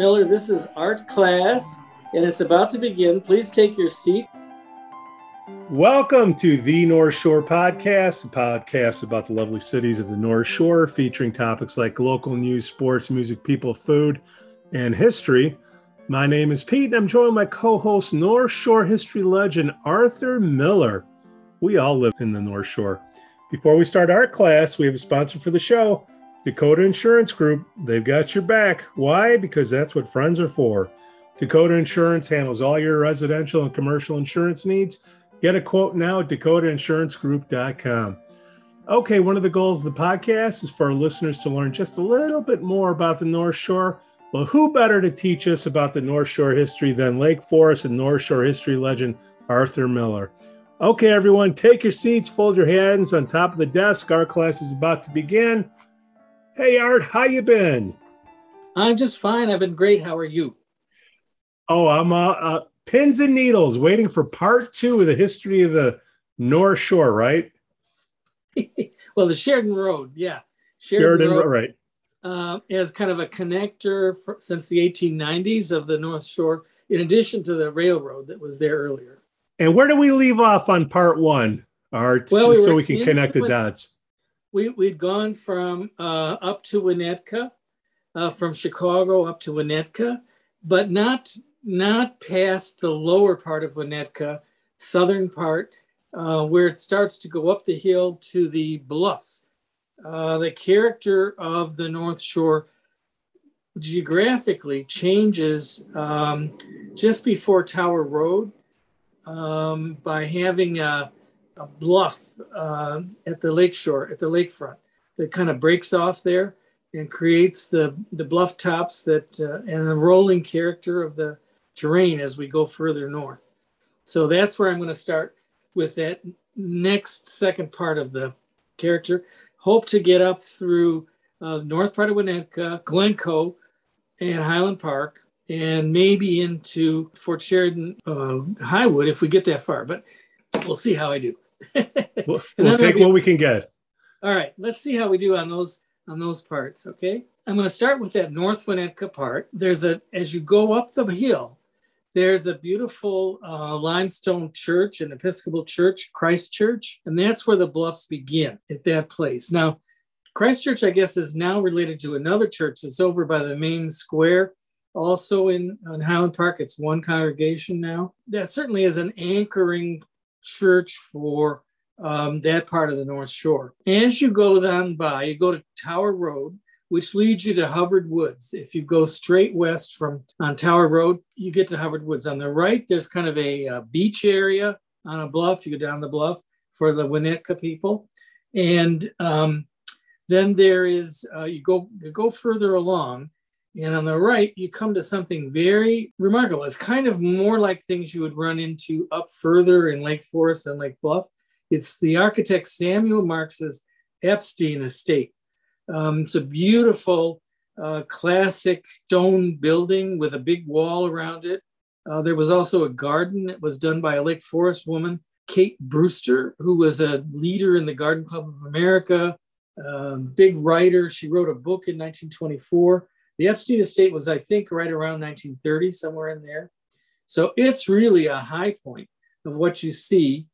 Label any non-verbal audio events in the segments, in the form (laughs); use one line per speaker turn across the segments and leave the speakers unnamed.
Miller. This is Art Class, and it's about to begin. Please take your seat.
Welcome to the North Shore Podcast, a podcast about the lovely cities of the North Shore, featuring topics like local news, sports, music, people, food, and history. My name is Pete, and I'm joined by my co host, North Shore history legend Arthur Miller. We all live in the North Shore. Before we start art class, we have a sponsor for the show. Dakota Insurance Group, they've got your back. Why? Because that's what friends are for. Dakota Insurance handles all your residential and commercial insurance needs. Get a quote now at dakotainsurancegroup.com. Okay, one of the goals of the podcast is for our listeners to learn just a little bit more about the North Shore. Well, who better to teach us about the North Shore history than Lake Forest and North Shore history legend Arthur Miller? Okay, everyone, take your seats, fold your hands on top of the desk. Our class is about to begin. Hey Art, how you been?
I'm just fine. I've been great. How are you?
Oh, I'm uh, uh, pins and needles, waiting for part two of the history of the North Shore, right? (laughs)
well, the Sheridan Road, yeah,
Sheridan, Sheridan Road, right,
uh, as kind of a connector for, since the 1890s of the North Shore, in addition to the railroad that was there earlier.
And where do we leave off on part one, Art? Well, we so we can connect the dots
we, we'd gone from uh, up to Winnetka, uh, from Chicago up to Winnetka, but not not past the lower part of Winnetka, southern part, uh, where it starts to go up the hill to the bluffs. Uh, the character of the North Shore geographically changes um, just before Tower Road um, by having a a bluff uh, at the lakeshore, at the lakefront, that kind of breaks off there and creates the, the bluff tops that uh, and the rolling character of the terrain as we go further north. So that's where I'm going to start with that next second part of the character. Hope to get up through uh, north part of Winnetka, Glencoe, and Highland Park, and maybe into Fort Sheridan, uh, Highwood if we get that far. But we'll see how I do.
We'll, (laughs) we'll take be, what we can get.
All right, let's see how we do on those on those parts. Okay, I'm going to start with that North Winnetka part. There's a as you go up the hill, there's a beautiful uh, limestone church, an Episcopal church, Christ Church, and that's where the bluffs begin at that place. Now, Christ Church, I guess, is now related to another church that's over by the main square also in, in Highland Park. It's one congregation now. That certainly is an anchoring church for um, that part of the North Shore. As you go down by, you go to Tower Road, which leads you to Hubbard Woods. If you go straight west from on Tower Road, you get to Hubbard Woods. On the right, there's kind of a, a beach area on a bluff. You go down the bluff for the Winnetka people, and um, then there is uh, you go you go further along, and on the right, you come to something very remarkable. It's kind of more like things you would run into up further in Lake Forest and Lake Bluff. It's the architect Samuel Marx's Epstein estate. Um, it's a beautiful, uh, classic stone building with a big wall around it. Uh, there was also a garden that was done by a Lake Forest woman, Kate Brewster, who was a leader in the Garden Club of America, um, big writer. She wrote a book in 1924 the Epstein estate was, I think, right around 1930, somewhere in there. So it's really a high point of what you see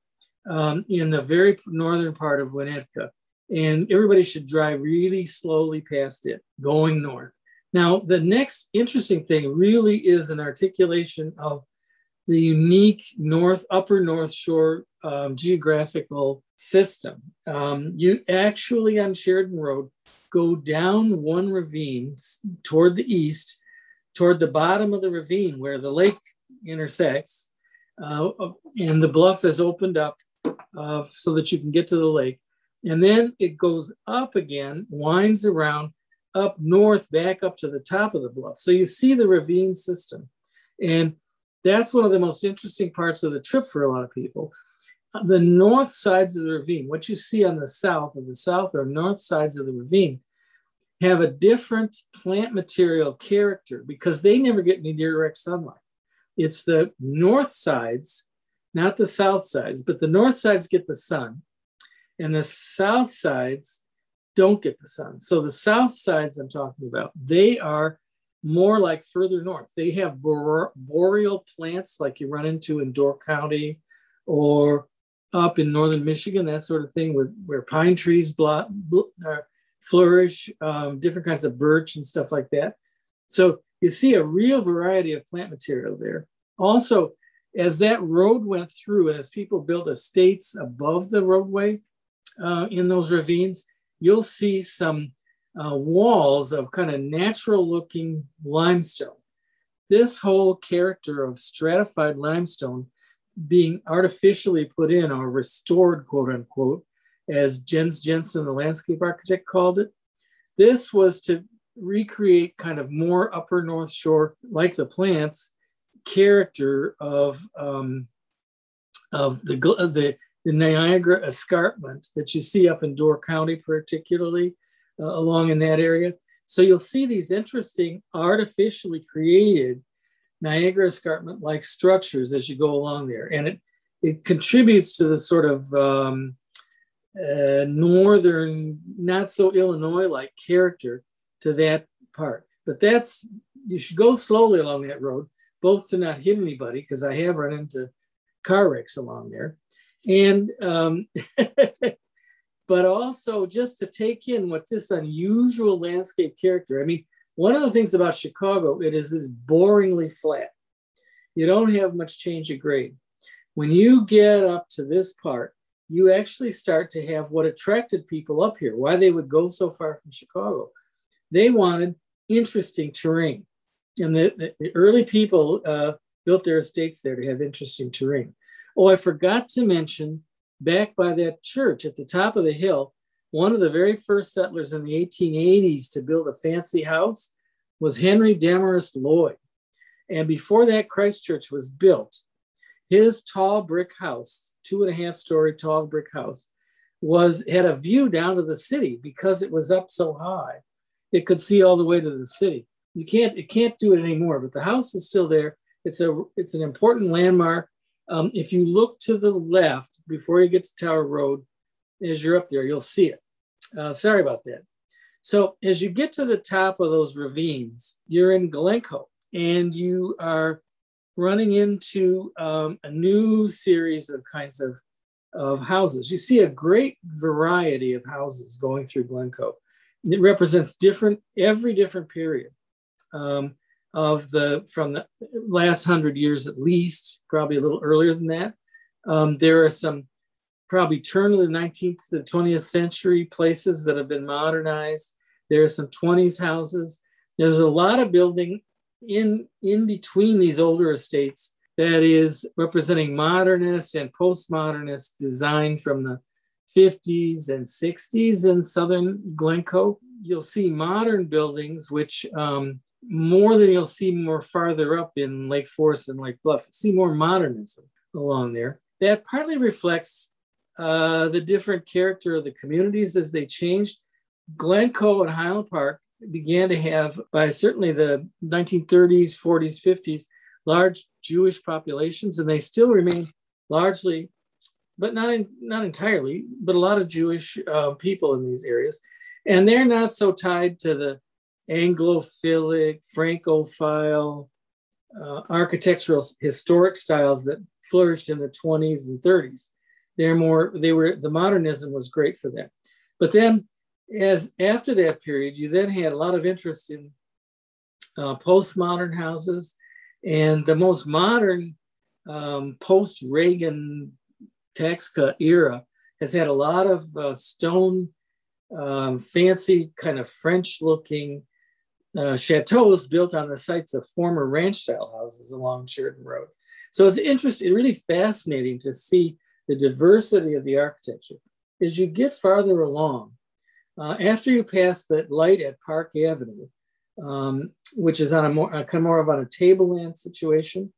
um, in the very northern part of Winnetka. And everybody should drive really slowly past it, going north. Now, the next interesting thing really is an articulation of the unique North, Upper North Shore um, geographical system. Um, you actually on Sheridan Road go down one ravine toward the east, toward the bottom of the ravine where the lake intersects, uh, and the bluff is opened up uh, so that you can get to the lake. And then it goes up again, winds around up north, back up to the top of the bluff. So you see the ravine system. And that's one of the most interesting parts of the trip for a lot of people uh, the north sides of the ravine, what you see on the south, of the south or north sides of the ravine, have a different plant material character because they never get any direct sunlight. It's the north sides, not the south sides, but the north sides get the sun, and the south sides don't get the sun. So the south sides I'm talking about, they are more like further north. They have boreal plants like you run into in Door County or up in northern Michigan, that sort of thing, where, where pine trees blo- bl- uh, flourish, um, different kinds of birch and stuff like that. So you see a real variety of plant material there. Also, as that road went through and as people built estates above the roadway uh, in those ravines, you'll see some uh, walls of kind of natural looking limestone. This whole character of stratified limestone being artificially put in or restored, quote unquote, as Jens Jensen, the landscape architect, called it. This was to recreate kind of more upper North Shore, like the plants, character of um, of the, the the Niagara escarpment that you see up in Door County, particularly uh, along in that area. So you'll see these interesting artificially created Niagara escarpment like structures as you go along there. And it, it contributes to the sort of um, uh, northern, not so Illinois like character to that part. But that's, you should go slowly along that road, both to not hit anybody, because I have run into car wrecks along there. And, um, (laughs) but also just to take in what this unusual landscape character, I mean, one of the things about Chicago, it is this boringly flat. You don't have much change of grade. When you get up to this part, you actually start to have what attracted people up here, why they would go so far from Chicago. They wanted interesting terrain. And the, the, early people uh, built their estates there to have interesting terrain. Oh, I forgot to mention back by that church at the top of the hill, one of the very first settlers in the 1880s to build a fancy house was Henry Demarest Lloyd. And before that, Christ Church was built. His tall brick house, two and a half story tall brick house, was had a view down to the city because it was up so high. It could see all the way to the city. You can't it can't do it anymore, but the house is still there. It's a it's an important landmark. Um, if you look to the left before you get to Tower Road, as you're up there, you'll see it. Uh, sorry about that. So as you get to the top of those ravines, you're in Glencoe and you are running into um, a new series of kinds of, of houses. You see a great variety of houses going through Glencoe. It represents different, every different period um, of the, from the last hundred years at least, probably a little earlier than that. Um, there are some probably turn of the 19th to the 20th century places that have been modernized. There are some 20s houses. There's a lot of building in, in between these older estates that is representing modernist and postmodernist design from the 50s and 60s in southern Glencoe. You'll see modern buildings, which um, more than you'll see more farther up in Lake Forest and Lake Bluff. You see more modernism along there. That partly reflects uh, the different character of the communities as they changed. Glencoe and Highland Park began to have, by certainly the 1930s, 40s, 50s, large Jewish populations, and they still remain largely, but not in, not entirely, but a lot of Jewish uh, people in these areas, and they're not so tied to the Anglophilic, Francophile, uh, architectural historic styles that flourished in the 20s and 30s. They're more, they were, the modernism was great for them. But then, as after that period, you then had a lot of interest in uh, postmodern houses. And the most modern um, post Reagan tax cut era has had a lot of uh, stone, um, fancy, kind of French looking uh, chateaus built on the sites of former ranch style houses along Sheridan Road. So it's interesting, really fascinating to see the diversity of the architecture. As you get farther along, uh, after you pass that light at Park Avenue, um, which is on a more kind of more of on a tableland situation,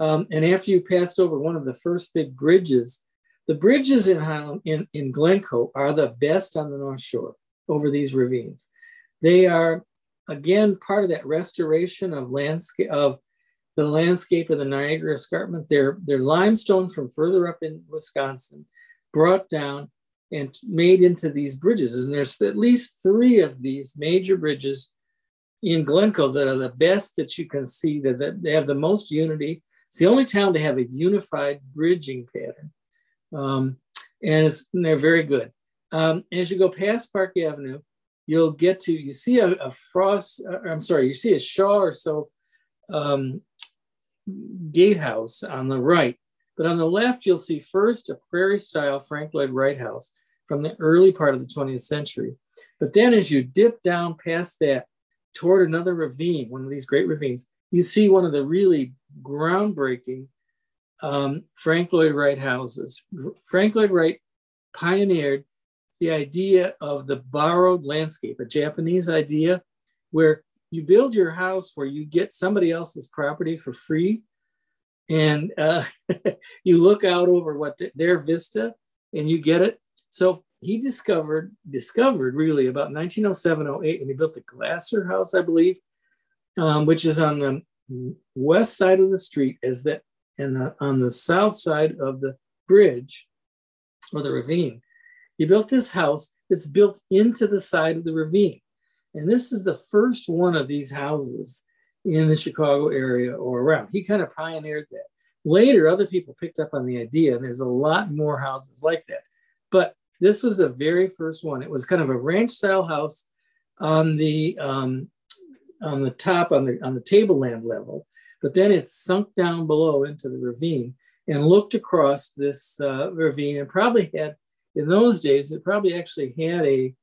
um, and after you passed over one of the first big bridges, the bridges in Highland in, in Glencoe are the best on the North Shore over these ravines. They are again part of that restoration of landscape of the landscape of the Niagara Escarpment. They're, they're limestone from further up in Wisconsin, brought down and made into these bridges. And there's at least three of these major bridges in Glencoe that are the best that you can see. That they have the most unity. It's the only town to have a unified bridging pattern, um, and, and, they're very good. Um, as you go past Park Avenue, you'll get to you see a, a Frost. Uh, I'm sorry, you see a Shaw or so um, gatehouse on the right, but on the left you'll see first a prairie-style Frank Lloyd Wright house from the early part of the 20th century. But then as you dip down past that toward another ravine, one of these great ravines, you see one of the really groundbreaking um, Frank Lloyd Wright houses. Frank Lloyd Wright pioneered the idea of the borrowed landscape, a Japanese idea where you build your house where you get somebody else's property for free and uh, (laughs) you look out over what the, their vista and you get it. So he discovered discovered really about 1907 08 when he built the Glasner house i believe um, which is on the west side of the street as that and on the south side of the bridge or the ravine he built this house that's built into the side of the ravine and this is the first one of these houses in the Chicago area or around. He kind of pioneered that. Later, other people picked up on the idea, and there's a lot more houses like that. But this was the very first one. It was kind of a ranch style house on the um, on the top on the on the tableland level, but then it sunk down below into the ravine and looked across this uh, ravine and probably had in those days it probably actually had a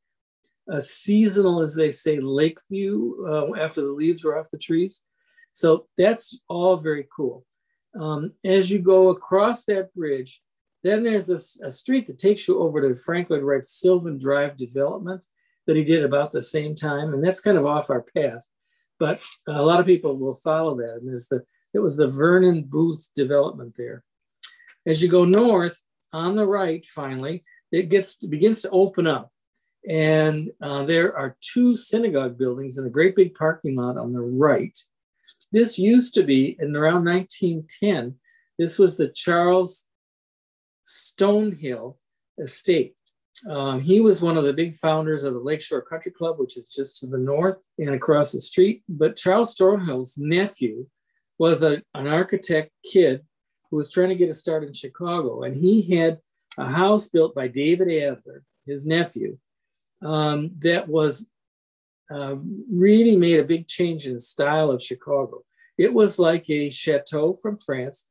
a seasonal, as they say, lake view uh, after the leaves were off the trees. So that's all very cool. Um, as you go across that bridge, then there's a, a, street that takes you over to Frank Lloyd Wright's Sylvan Drive development that he did about the same time, and that's kind of off our path. But a lot of people will follow that. And there's the it was the Vernon Booth development there. As you go north on the right, finally, it gets begins to open up. And uh, there are two synagogue buildings in a great big parking lot on the right. This used to be, in around 1910, this was the Charles Stonehill estate. Um, he was one of the big founders of the Lakeshore Country Club, which is just to the north and across the street. But Charles Stonehill's nephew was a, an architect kid who was trying to get a start in Chicago. And he had a house built by David Adler, his nephew, um, that was uh, really made a big change in the style of Chicago. It was like a chateau from France,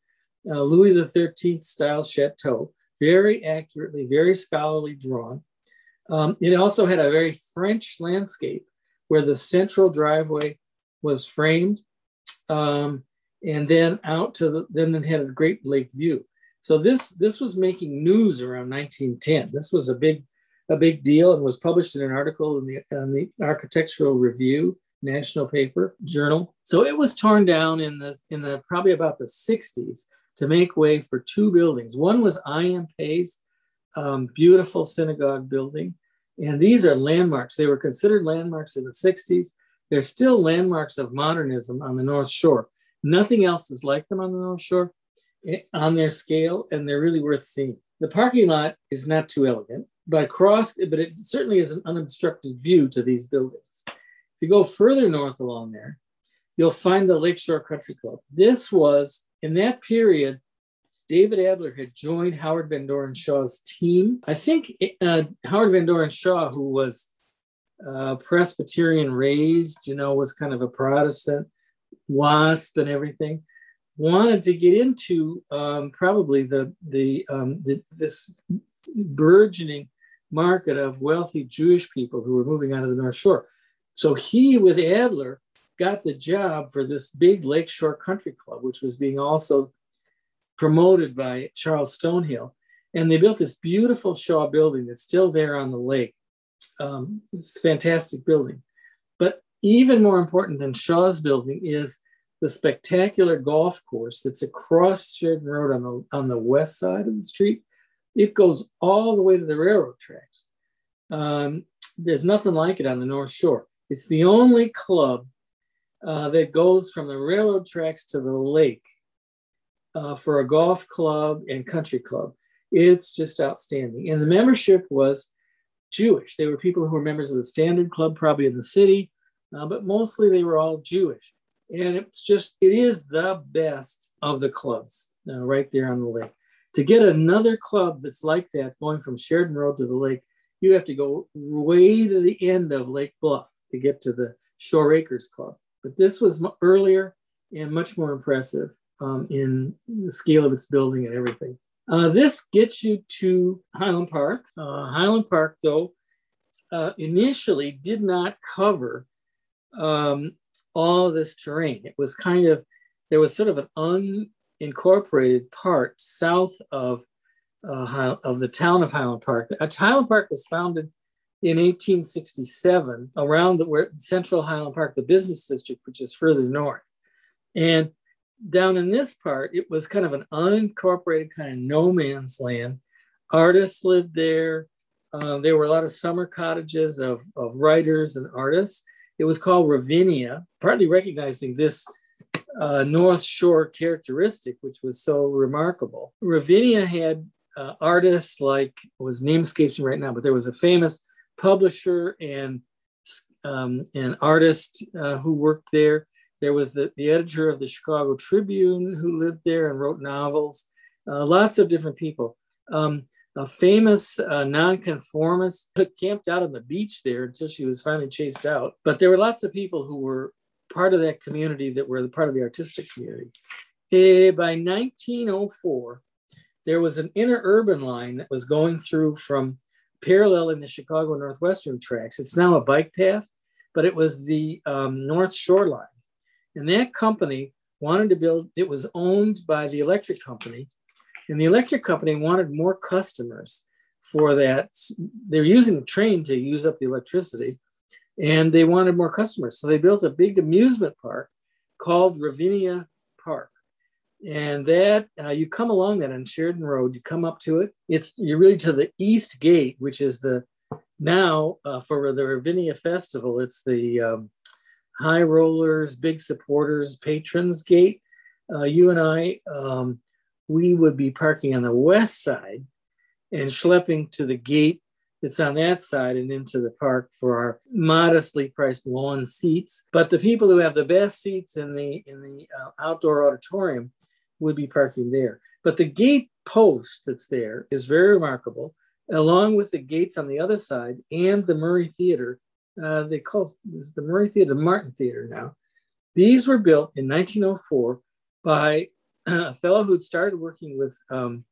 uh, Louis XIII style chateau, very accurately, very scholarly drawn. Um, it also had a very French landscape where the central driveway was framed. Um, and then out to the, then it had a great lake view. So this, this was making news around 1910. This was a big a big deal and was published in an article in the, in the Architectural Review national paper journal. So it was torn down in the in the probably about the 60s to make way for two buildings. One was I.M. Pei's um, beautiful synagogue building, and these are landmarks. They were considered landmarks in the 60s. They're still landmarks of modernism on the North Shore. Nothing else is like them on the North Shore on their scale, and they're really worth seeing. The parking lot is not too elegant but across, but it certainly is an unobstructed view to these buildings. If you go further north along there, you'll find the Lakeshore Country Club. This was, in that period, David Adler had joined Howard Van Doren Shaw's team. I think uh, Howard Van Doren Shaw, who was uh, Presbyterian raised, you know, was kind of a Protestant, WASP and everything, wanted to get into um, probably the the, um, the this burgeoning market of wealthy Jewish people who were moving out of the North Shore. So he, with Adler, got the job for this big Lakeshore Country Club, which was being also promoted by Charles Stonehill. And they built this beautiful Shaw building that's still there on the lake. Um, it's a fantastic building. But even more important than Shaw's building is the spectacular golf course that's across Sheridan Road on the, on the west side of the street. It goes all the way to the railroad tracks. Um, there's nothing like it on the North Shore. It's the only club uh, that goes from the railroad tracks to the lake uh, for a golf club and country club. It's just outstanding. And the membership was Jewish. They were people who were members of the Standard Club, probably in the city, uh, but mostly they were all Jewish. And it's just, it is the best of the clubs uh, right there on the lake. To get another club that's like that, going from Sheridan Road to the lake, you have to go way to the end of Lake Bluff to get to the Shore Acres Club. But this was earlier and much more impressive um, in the scale of its building and everything. Uh, this gets you to Highland Park. Uh, Highland Park, though, uh, initially did not cover um, all this terrain. It was kind of, there was sort of an unincorporated part south of, uh, of the town of Highland Park. Uh, Highland Park was founded in 1867 around the where central Highland Park, the business district, which is further north. And down in this part, it was kind of an unincorporated kind of no man's land. Artists lived there. Uh, there were a lot of summer cottages of, of writers and artists. It was called Ravinia, partly recognizing this uh, North Shore characteristic, which was so remarkable. Ravinia had uh, artists like, was namescapes right now, but there was a famous publisher and um, an artist uh, who worked there. There was the, the editor of the Chicago Tribune who lived there and wrote novels. Uh, lots of different people. Um, a famous uh, nonconformist camped out on the beach there until she was finally chased out. But there were lots of people who were part of that community that were part of the artistic community. Uh, by 1904, there was an interurban line that was going through from paralleling the Chicago Northwestern tracks. It's now a bike path, but it was the um, North Shore line. And that company wanted to build, it was owned by the electric company. And the electric company wanted more customers for that. They're using the train to use up the electricity and they wanted more customers. So they built a big amusement park called Ravinia Park. And that uh, you come along that on Sheridan Road, you come up to it. It's you're really to the east gate, which is the now uh, for the Ravinia Festival. It's the um, high rollers, big supporters, patrons gate. Uh, you and I, um, we would be parking on the west side and schlepping to the gate that's on that side and into the park for our modestly priced lawn seats. But the people who have the best seats in the in the uh, outdoor auditorium would be parking there. But the gate post that's there is very remarkable, along with the gates on the other side and the Murray Theater uh, they call the Murray Theater, the Martin Theater now. These were built in 1904 by a fellow who'd started working with um,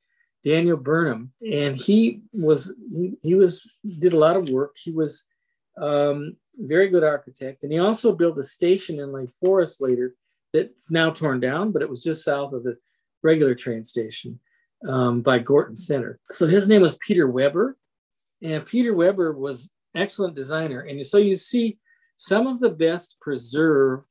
Daniel Burnham, and he was he, he, was did a lot of work. He was um, very good architect, and he also built a station in Lake Forest later that's now torn down, but it was just south of the regular train station um, by Gorton Center. So his name was Peter Weber, and Peter Weber was excellent designer. And so you see some of the best preserved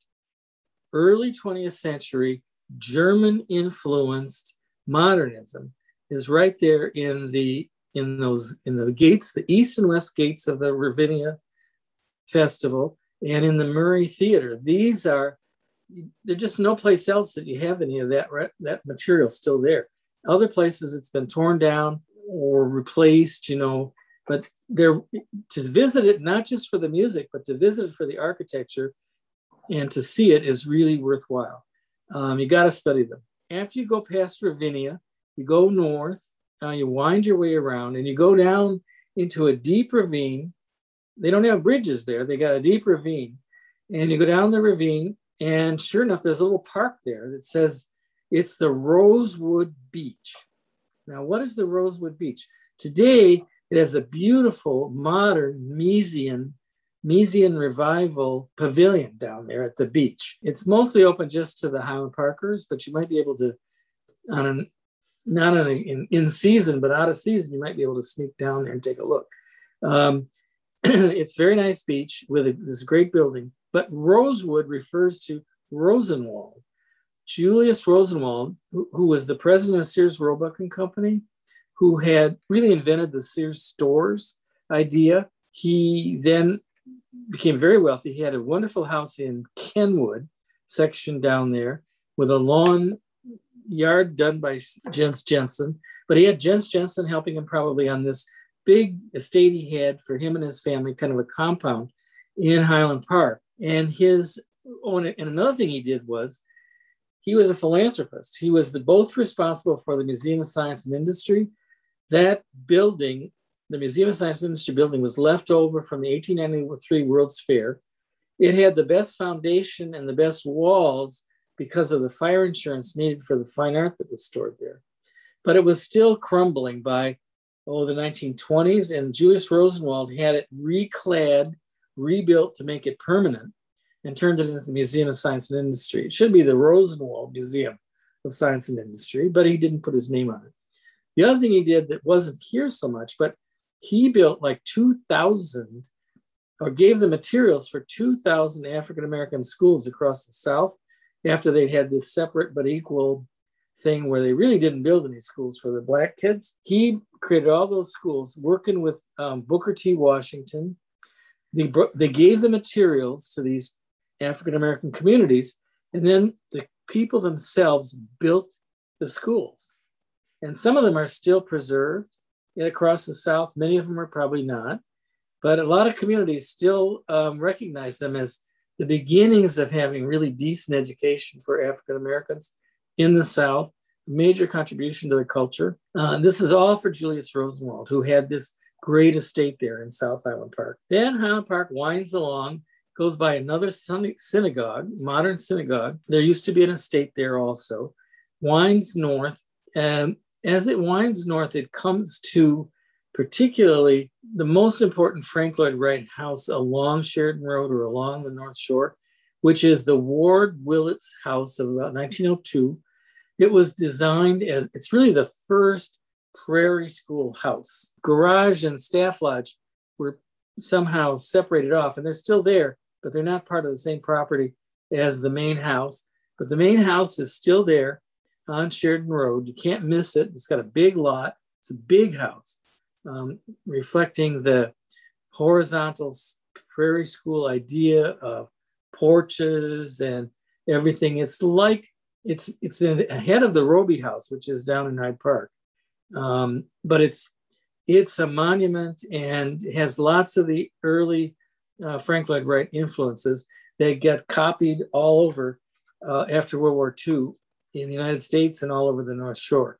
early 20th century German influenced modernism is right there in the in those in the gates, the east and west gates of the Ravinia Festival and in the Murray Theater. These are there's just no place else that you have any of that that material still there. Other places it's been torn down or replaced, you know, but there to visit it not just for the music but to visit it for the architecture and to see it is really worthwhile um, you got to study them. After you go past ravinia you go north uh, you wind your way around and you go down into a deep ravine. They don't have bridges there. They got a deep ravine. And you go down the ravine and sure enough there's a little park there that says it's the rosewood beach. Now what is the rosewood beach? Today it has a beautiful modern Miesian, Miesian revival pavilion down there at the beach. It's mostly open just to the Highland Parkers, but you might be able to, on an, not on a, in, in season, but out of season, you might be able to sneak down there and take a look. Um, (clears throat) it's very nice beach with a, this great building, but Rosewood refers to Rosenwald. Julius Rosenwald, who, who was the president of Sears Roebuck and Company, who had really invented the Sears stores idea. He then became very wealthy. He had a wonderful house in Kenwood section down there with a lawn yard done by Jens Jensen. But he had Jens Jensen helping him probably on this big estate he had for him and his family, kind of a compound in Highland Park. And his oh, and another thing he did was he was a philanthropist. He was the, both responsible for the Museum of Science and Industry. That building, the Museum of Science and Industry building, was left over from the 1893 World's Fair. It had the best foundation and the best walls because of the fire insurance needed for the fine art that was stored there. But it was still crumbling by oh, the 1920s, and Julius Rosenwald had it reclad, rebuilt to make it permanent, and turned it into the Museum of Science and Industry. It should be the Rosenwald Museum of Science and Industry, but he didn't put his name on it. The other thing he did that wasn't here so much, but he built like 2,000 or gave the materials for 2,000 African American schools across the South after they had this separate but equal thing where they really didn't build any schools for the black kids. He created all those schools working with um, Booker T. Washington. They, they gave the materials to these African American communities, and then the people themselves built the schools. And some of them are still preserved across the South. Many of them are probably not, but a lot of communities still um, recognize them as the beginnings of having really decent education for African Americans in the South, major contribution to the culture. Uh, this is all for Julius Rosenwald, who had this great estate there in South Highland Park. Then Highland Park winds along, goes by another synagogue, modern synagogue. There used to be an estate there also, winds north. And as it winds north, it comes to particularly the most important Frank Lloyd Wright house along Sheridan Road or along the North Shore, which is the Ward Willits house of about 1902. It was designed as it's really the first prairie school house. Garage and staff lodge were somehow separated off, and they're still there, but they're not part of the same property as the main house. But the main house is still there on Sheridan Road. You can't miss it. It's got a big lot. It's a big house um, reflecting the horizontal prairie school idea of porches and everything. It's like it's it's in, ahead of the Robie House, which is down in Hyde Park, um, but it's it's a monument and has lots of the early uh, Frank Lloyd Wright influences They get copied all over uh, after World War II in the United States and all over the North Shore.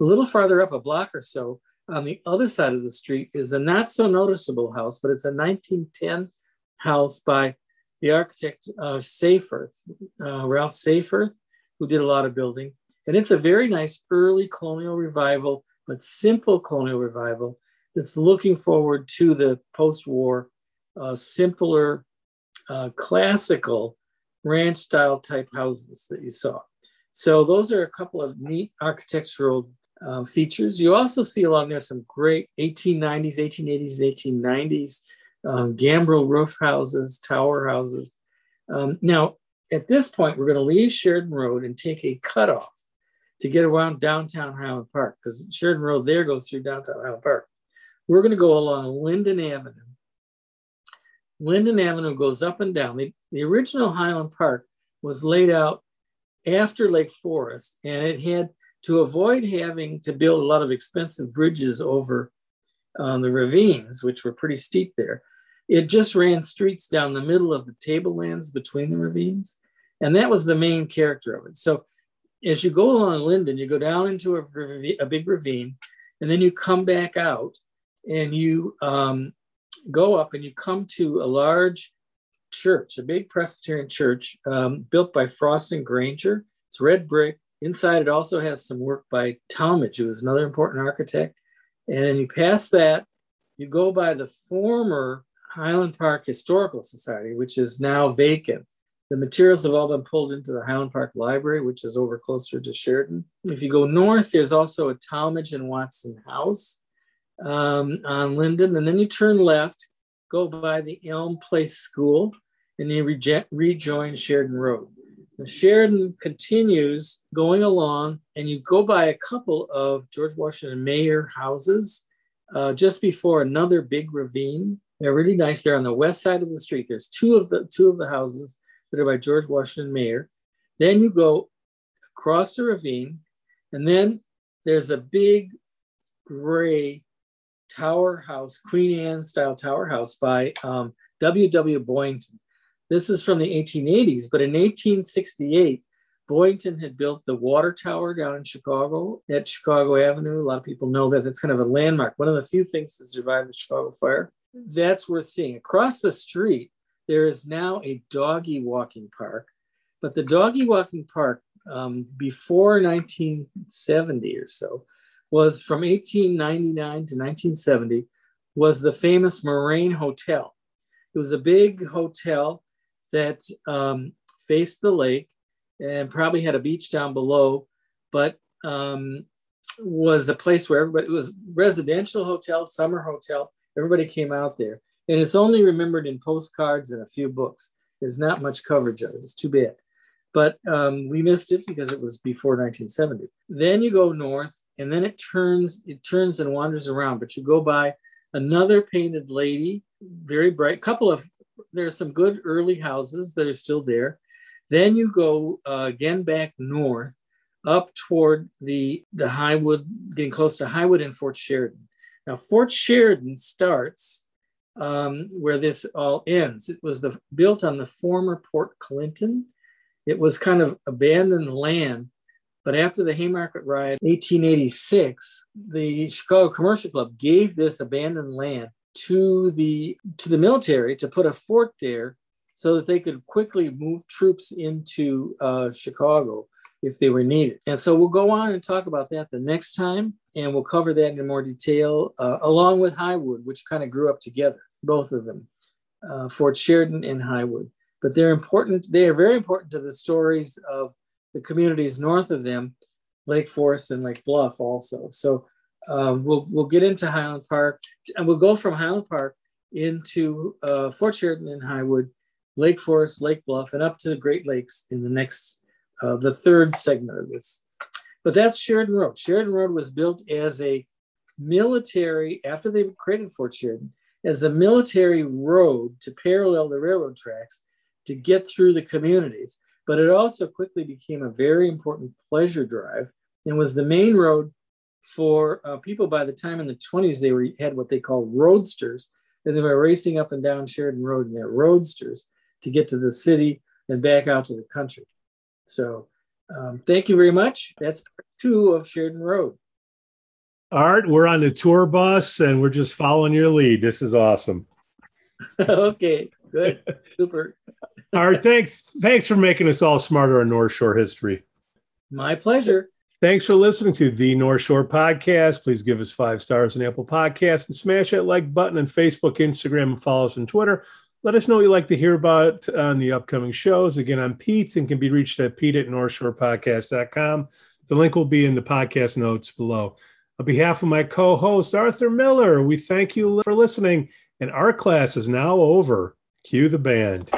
A little farther up, a block or so, on the other side of the street is a not so noticeable house, but it's a 1910 house by the architect uh, Seyfarth, uh, Ralph Seyfarth, who did a lot of building. And it's a very nice early colonial revival, but simple colonial revival that's looking forward to the post war, uh, simpler, uh, classical ranch style type houses that you saw. So, those are a couple of neat architectural uh, features. You also see along there some great 1890s, 1880s, and 1890s um, gambrel roof houses, tower houses. Um, now, at this point, we're going to leave Sheridan Road and take a cutoff to get around downtown Highland Park because Sheridan Road there goes through downtown Highland Park. We're going to go along Linden Avenue. Linden Avenue goes up and down. The, the original Highland Park was laid out after Lake Forest, and it had to avoid having to build a lot of expensive bridges over um, the ravines, which were pretty steep there. It just ran streets down the middle of the tablelands between the ravines. And that was the main character of it. So as you go along Linden, you go down into a, a big ravine, and then you come back out and you um, go up and you come to a large church, a big Presbyterian church um, built by Frost and Granger. It's red brick. Inside, it also has some work by Talmage, who was another important architect. And then you pass that, you go by the former Highland Park Historical Society, which is now vacant. The materials have all been pulled into the Highland Park Library, which is over closer to Sheridan. If you go north, there's also a Talmage and Watson House um, on Linden. And then you turn left, go by the Elm Place School, and you reject, rejoin Sheridan Road. Sheridan continues going along, and you go by a couple of George Washington Maher houses uh, just before another big ravine. They're really nice. They're on the west side of the street. There's two of the two of the houses that are by George Washington Maher. Then you go across the ravine, and then there's a big gray tower house, Queen Anne style tower house by um, W.W. Boyington. This is from the 1880s, but in 1868, Boyington had built the water tower down in Chicago at Chicago Avenue. A lot of people know that it's kind of a landmark, one of the few things to survive the Chicago fire. That's worth seeing. Across the street, there is now a doggy walking park, but the doggy walking park um, before 1970 or so was from 1899 to 1970 was the famous Moraine Hotel. It was a big hotel that um, faced the lake and probably had a beach down below, but um, was a place where everybody, it was residential hotel, summer hotel. Everybody came out there. And it's only remembered in postcards and a few books. There's not much coverage of it. It's too bad. But um, we missed it because it was before 1970. Then you go north, and then it turns, it turns and wanders around. But you go by another painted lady, very bright, couple of there's some good early houses that are still there. Then you go uh, again back north up toward the, the Highwood, getting close to Highwood and Fort Sheridan. Now, Fort Sheridan starts um, where this all ends. It was the, built on the former Port Clinton. It was kind of abandoned land. But after the Haymarket riot, 1886, the Chicago Commercial Club gave this abandoned land to the to the military to put a fort there so that they could quickly move troops into uh, Chicago if they were needed. And so we'll go on and talk about that the next time, and we'll cover that in more detail, uh, along with Highwood, which kind of grew up together, both of them, uh, Fort Sheridan and Highwood. But they're important, they are very important to the stories of the communities north of them, Lake Forest and Lake Bluff also. So um, we'll we'll get into Highland Park, and we'll go from Highland Park into uh, Fort Sheridan and Highwood, Lake Forest, Lake Bluff, and up to the Great Lakes in the next, uh, the third segment of this. But that's Sheridan Road. Sheridan Road was built as a military, after they created Fort Sheridan, as a military road to parallel the railroad tracks to get through the communities. But it also quickly became a very important pleasure drive and was the main road for uh, people by the time in the 20s they were had what they call roadsters and they were racing up and down sheridan road in their roadsters to get to the city and back out to the country. So um, thank you very much. That's part two of sheridan road.
Art we're on the tour bus and we're just following your lead. This is awesome. (laughs)
Okay good. (laughs) Super.
Art thanks. Thanks for making us all smarter on north shore history.
My pleasure
Thanks for listening to the North Shore Podcast. Please give us five stars on Apple Podcasts and smash that like button on Facebook, Instagram, and follow us on Twitter. Let us know what you'd like to hear about on the upcoming shows. Again, I'm Pete and can be reached at pete at northshorepodcast.com. The link will be in the podcast notes below. On behalf of my co host, Arthur Miller, we thank you for listening. And our class is now over. Cue the band.